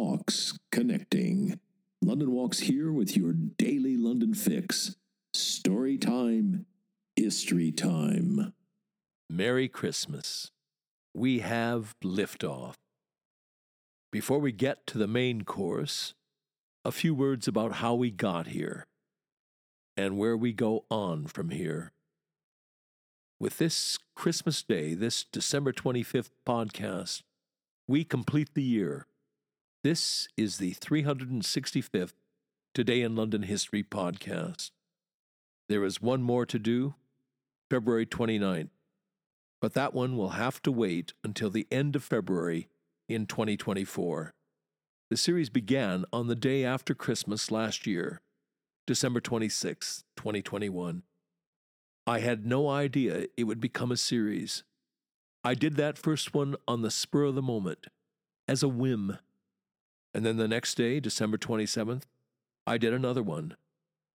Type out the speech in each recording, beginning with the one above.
Walks Connecting. London Walks here with your daily London fix. Story time, history time. Merry Christmas. We have liftoff. Before we get to the main course, a few words about how we got here and where we go on from here. With this Christmas Day, this December 25th podcast, we complete the year. This is the 365th Today in London History podcast. There is one more to do, February 29th, but that one will have to wait until the end of February in 2024. The series began on the day after Christmas last year, December 26, 2021. I had no idea it would become a series. I did that first one on the spur of the moment, as a whim. And then the next day, December 27th, I did another one,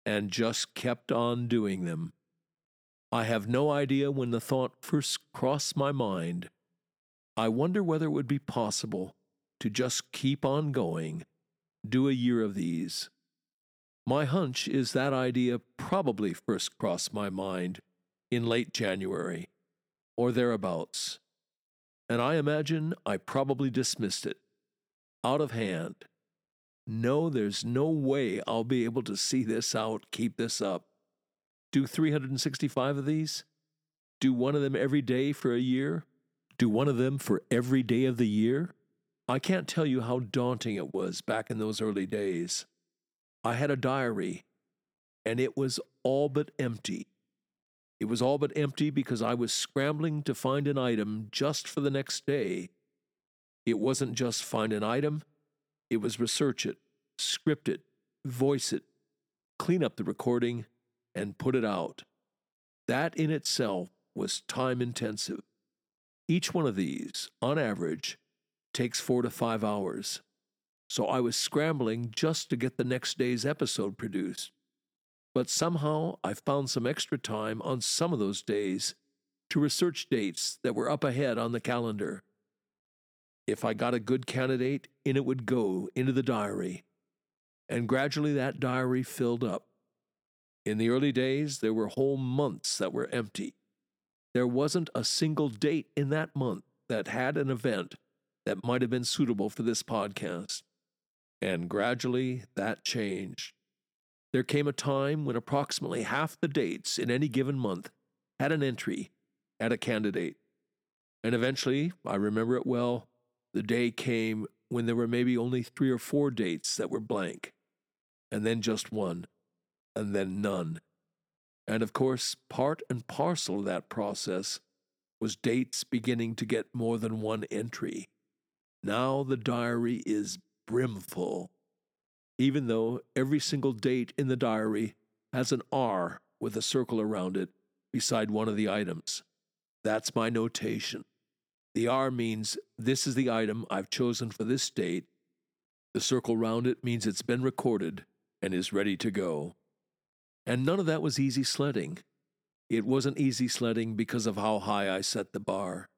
and just kept on doing them. I have no idea when the thought first crossed my mind. I wonder whether it would be possible to just keep on going, do a year of these. My hunch is that idea probably first crossed my mind in late January or thereabouts, and I imagine I probably dismissed it out of hand. No, there's no way I'll be able to see this out, keep this up. Do 365 of these? Do one of them every day for a year? Do one of them for every day of the year? I can't tell you how daunting it was back in those early days. I had a diary, and it was all but empty. It was all but empty because I was scrambling to find an item just for the next day. It wasn't just find an item, it was research it, script it, voice it, clean up the recording, and put it out. That in itself was time intensive. Each one of these, on average, takes four to five hours. So I was scrambling just to get the next day's episode produced. But somehow I found some extra time on some of those days to research dates that were up ahead on the calendar. If I got a good candidate, in it would go into the diary. And gradually that diary filled up. In the early days, there were whole months that were empty. There wasn't a single date in that month that had an event that might have been suitable for this podcast. And gradually that changed. There came a time when approximately half the dates in any given month had an entry, had a candidate. And eventually, I remember it well, the day came when there were maybe only three or four dates that were blank, and then just one, and then none. And of course, part and parcel of that process was dates beginning to get more than one entry. Now the diary is brimful even though every single date in the diary has an R with a circle around it beside one of the items. That's my notation. The R means this is the item I've chosen for this date. The circle round it means it's been recorded and is ready to go. And none of that was easy sledding. It wasn't easy sledding because of how high I set the bar.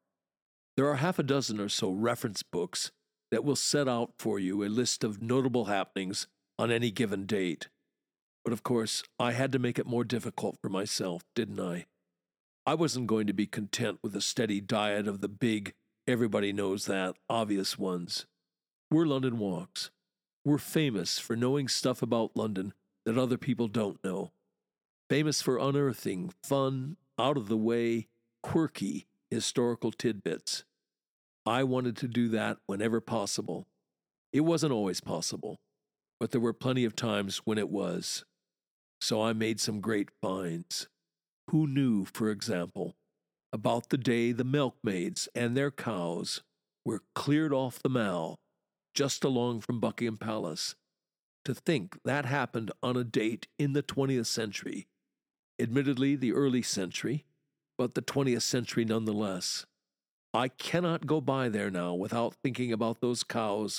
There are half a dozen or so reference books that will set out for you a list of notable happenings on any given date. But of course, I had to make it more difficult for myself, didn't I? I wasn't going to be content with a steady diet of the big, everybody knows that, obvious ones. We're London Walks. We're famous for knowing stuff about London that other people don't know. Famous for unearthing fun, out of the way, quirky historical tidbits. I wanted to do that whenever possible. It wasn't always possible, but there were plenty of times when it was. So I made some great finds. Who knew, for example, about the day the milkmaids and their cows were cleared off the Mall just along from Buckingham Palace? To think that happened on a date in the 20th century. Admittedly, the early century, but the 20th century nonetheless. I cannot go by there now without thinking about those cows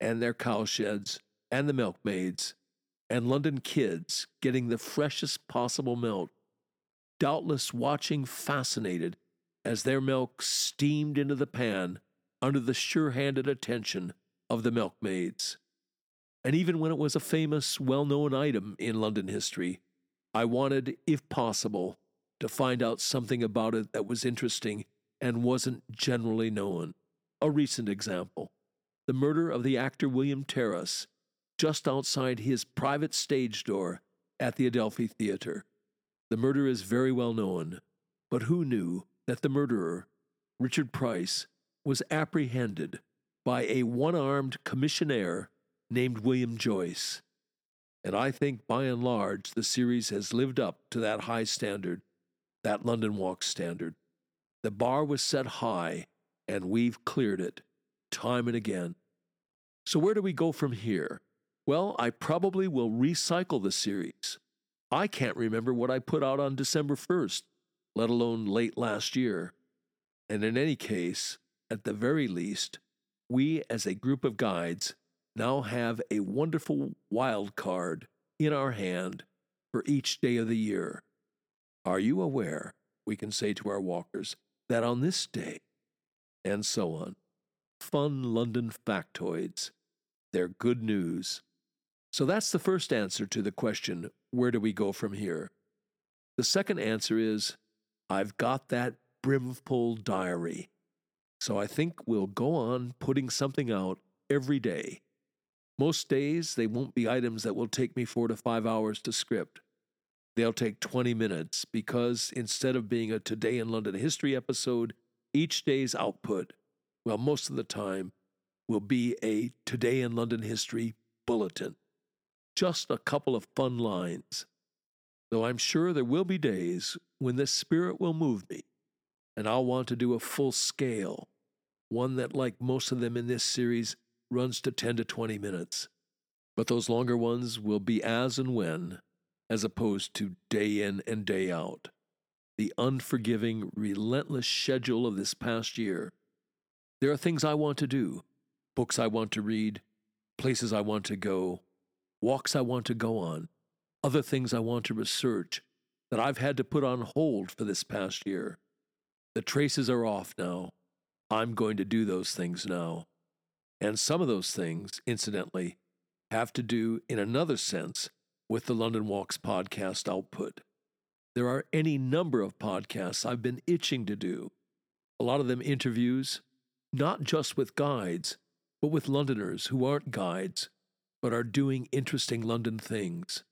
and their cowsheds and the milkmaids and London kids getting the freshest possible milk, doubtless watching fascinated as their milk steamed into the pan under the sure handed attention of the milkmaids. And even when it was a famous, well known item in London history, I wanted, if possible, to find out something about it that was interesting and wasn't generally known. A recent example the murder of the actor William Terriss just outside his private stage door at the Adelphi Theater. The murder is very well known, but who knew that the murderer, Richard Prince, was apprehended by a one armed commissionaire named William Joyce? And I think by and large the series has lived up to that high standard, that London Walk standard. The bar was set high, and we've cleared it time and again. So, where do we go from here? Well, I probably will recycle the series. I can't remember what I put out on December 1st, let alone late last year. And in any case, at the very least, we as a group of guides now have a wonderful wild card in our hand for each day of the year. Are you aware, we can say to our walkers, that on this day, and so on, fun London factoids, they're good news. So that's the first answer to the question where do we go from here? The second answer is I've got that brimful diary. So I think we'll go on putting something out every day. Most days, they won't be items that will take me four to five hours to script. They'll take 20 minutes because instead of being a Today in London History episode, each day's output, well, most of the time, will be a Today in London History bulletin. Just a couple of fun lines. Though I'm sure there will be days when this Spirit will move me, and I'll want to do a full scale, one that, like most of them in this series, runs to 10 to 20 minutes. But those longer ones will be as and when, as opposed to day in and day out. The unforgiving, relentless schedule of this past year. There are things I want to do, books I want to read, places I want to go, walks I want to go on, other things I want to research that I've had to put on hold for this past year. The traces are off now. I'm going to do those things now. And some of those things, incidentally, have to do, in another sense, with the London Walks podcast output. There are any number of podcasts I've been itching to do. A lot of them interviews, not just with guides, but with Londoners who aren't guides, but are doing interesting London things.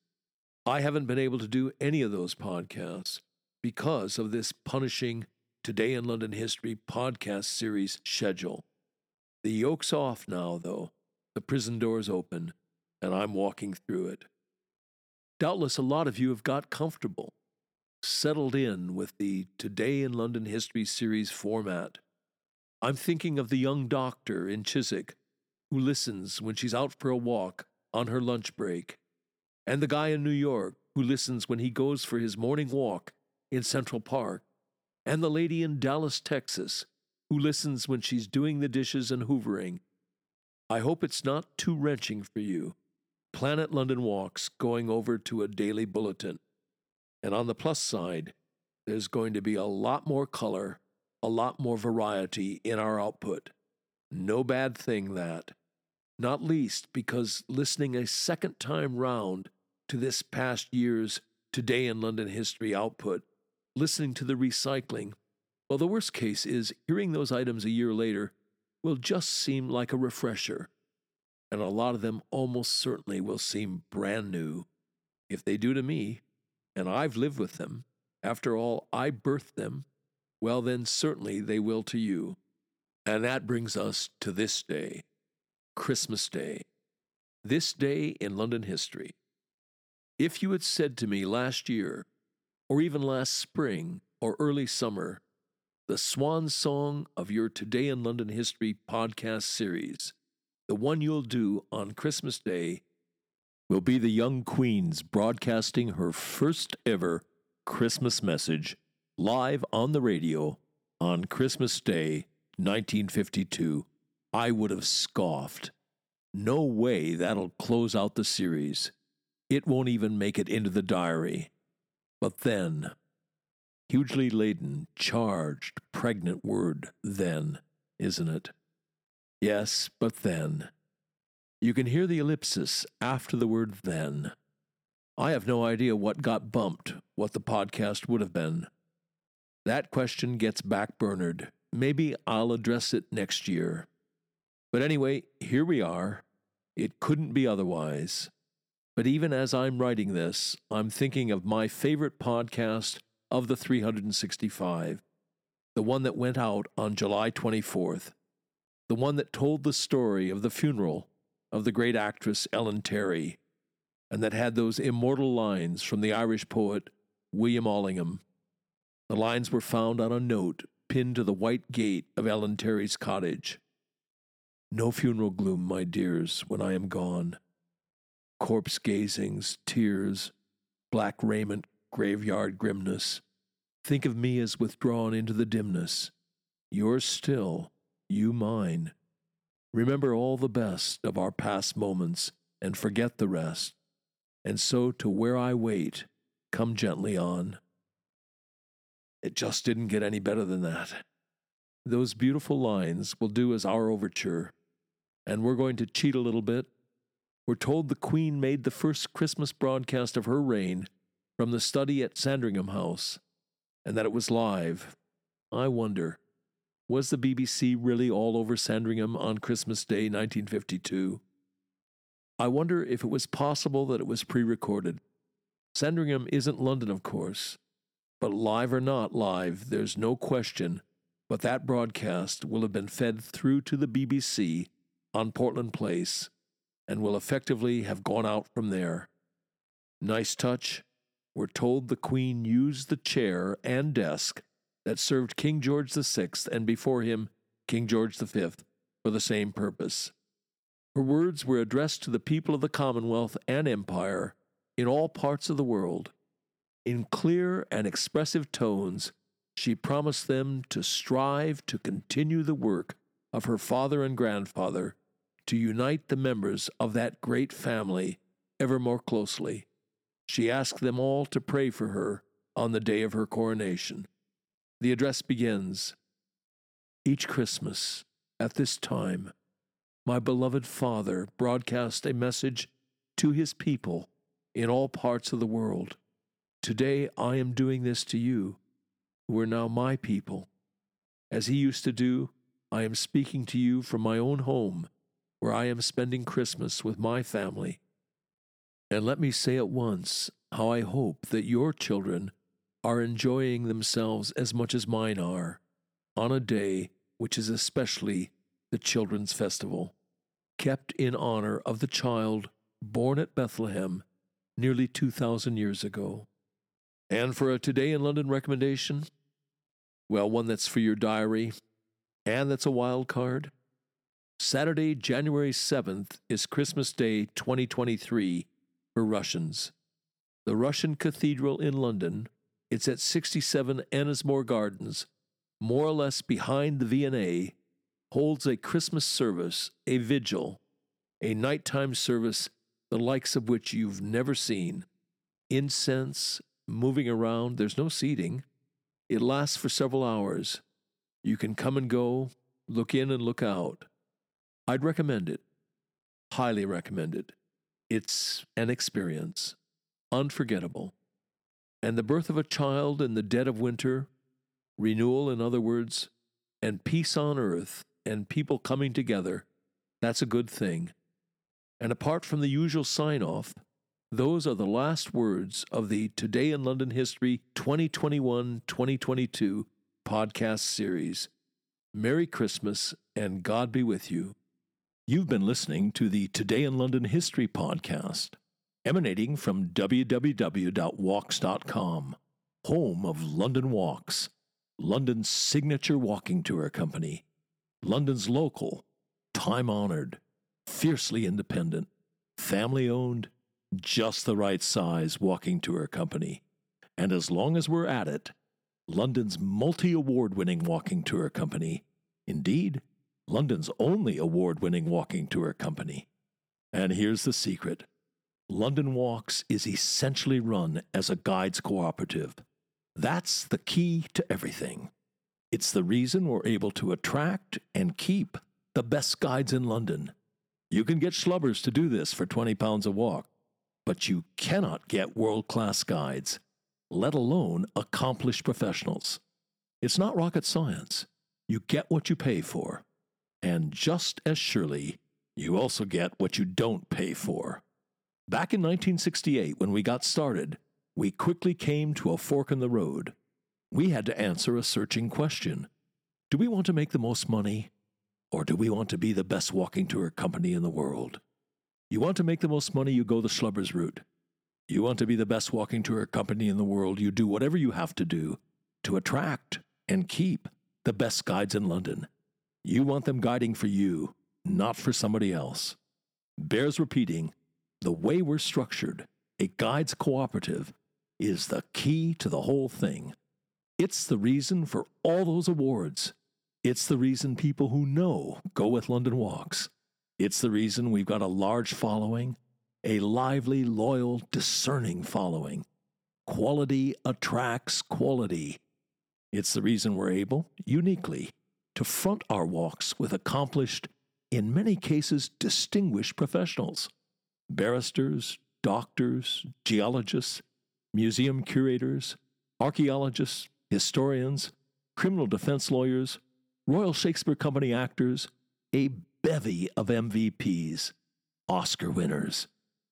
I haven't been able to do any of those podcasts because of this punishing Today in London History podcast series schedule. The yoke's off now, though. The prison door's open, and I'm walking through it. Doubtless a lot of you have got comfortable, settled in with the Today in London History series format. I'm thinking of the young doctor in Chiswick who listens when she's out for a walk on her lunch break, and the guy in New York who listens when he goes for his morning walk in Central Park, and the lady in Dallas, Texas, who listens when she's doing the dishes and hoovering. I hope it's not too wrenching for you. Planet London Walks going over to a daily bulletin. And on the plus side, there's going to be a lot more color, a lot more variety in our output. No bad thing, that. Not least because listening a second time round to this past year's Today in London History output, listening to the recycling well, the worst case is hearing those items a year later will just seem like a refresher, and a lot of them almost certainly will seem brand new. If they do to me, and I've lived with them, after all, I birthed them, well, then certainly they will to you. And that brings us to this day, Christmas Day. This day in London history. If you had said to me last year, or even last spring or early summer, the swan song of your Today in London History podcast series, the one you'll do on Christmas Day, will be the young Queen's broadcasting her first ever Christmas message live on the radio on Christmas Day, 1952. I would have scoffed. No way that'll close out the series. It won't even make it into the diary. But then, Hugely laden, charged, pregnant word, then, isn't it? Yes, but then, You can hear the ellipsis after the word then. I have no idea what got bumped, what the podcast would have been. That question gets backburnered. Maybe I'll address it next year. But anyway, here we are. It couldn't be otherwise. But even as I'm writing this, I'm thinking of my favorite podcast of the 365, the one that went out on July 24th, the one that told the story of the funeral of the great actress Ellen Terry, and that had those immortal lines from the Irish poet William Allingham. The lines were found on a note pinned to the white gate of Ellen Terry's cottage. No funeral gloom, my dears, when I am gone. Corpse gazings, tears, black raiment, graveyard grimness. Think of me as withdrawn into the dimness. Yours still, you mine. Remember all the best of our past moments and forget the rest. And so to where I wait, come gently on. It just didn't get any better than that. Those beautiful lines will do as our overture and we're going to cheat a little bit. We're told the Queen made the first Christmas broadcast of her reign from the study at Sandringham House, and that it was live. I wonder, was the BBC really all over Sandringham on Christmas Day 1952? I wonder if it was possible that it was pre recorded. Sandringham isn't London, of course, but live or not live, there's no question but that broadcast will have been fed through to the BBC on Portland Place and will effectively have gone out from there. Nice touch. We're told the Queen used the chair and desk that served King George VI and before him King George V for the same purpose. Her words were addressed to the people of the Commonwealth and Empire in all parts of the world. In clear and expressive tones, she promised them to strive to continue the work of her father and grandfather to unite the members of that great family ever more closely. She asked them all to pray for her on the day of her coronation. The address begins Each Christmas, at this time, my beloved Father broadcast a message to his people in all parts of the world. Today I am doing this to you, who are now my people. As he used to do, I am speaking to you from my own home where I am spending Christmas with my family. And let me say at once how I hope that your children are enjoying themselves as much as mine are on a day which is especially the Children's Festival, kept in honor of the child born at Bethlehem nearly 2,000 years ago. And for a Today in London recommendation, well, one that's for your diary and that's a wild card. Saturday, January 7th is Christmas Day 2023 for Russians. The Russian Cathedral in London, it's at 67 Ennismore Gardens, more or less behind the V&A, holds a Christmas service, a vigil, a nighttime service the likes of which you've never seen. Incense, moving around, there's no seating. It lasts for several hours. You can come and go, look in and look out. I'd recommend it. Highly recommend it. It's an experience, unforgettable. And the birth of a child in the dead of winter, renewal, in other words, and peace on earth, and people coming together, that's a good thing. And apart from the usual sign off, those are the last words of the Today in London History 2021 2022 podcast series. Merry Christmas and God be with you. You've been listening to the Today in London History podcast, emanating from www.walks.com, home of London Walks, London's signature walking tour company, London's local, time honored, fiercely independent, family owned, just the right size walking tour company. And as long as we're at it, London's multi award winning walking tour company. Indeed, London's only award winning walking tour company. And here's the secret London Walks is essentially run as a guides cooperative. That's the key to everything. It's the reason we're able to attract and keep the best guides in London. You can get schlubbers to do this for 20 pounds a walk, but you cannot get world class guides, let alone accomplished professionals. It's not rocket science. You get what you pay for. And just as surely, you also get what you don't pay for. Back in 1968, when we got started, we quickly came to a fork in the road. We had to answer a searching question Do we want to make the most money? Or do we want to be the best walking tour company in the world? You want to make the most money, you go the Schlubbers route. You want to be the best walking tour company in the world, you do whatever you have to do to attract and keep the best guides in London. You want them guiding for you, not for somebody else. Bears repeating the way we're structured, a guides cooperative, is the key to the whole thing. It's the reason for all those awards. It's the reason people who know go with London Walks. It's the reason we've got a large following, a lively, loyal, discerning following. Quality attracts quality. It's the reason we're able, uniquely, to front our walks with accomplished, in many cases distinguished professionals barristers, doctors, geologists, museum curators, archaeologists, historians, criminal defense lawyers, Royal Shakespeare Company actors, a bevy of MVPs, Oscar winners,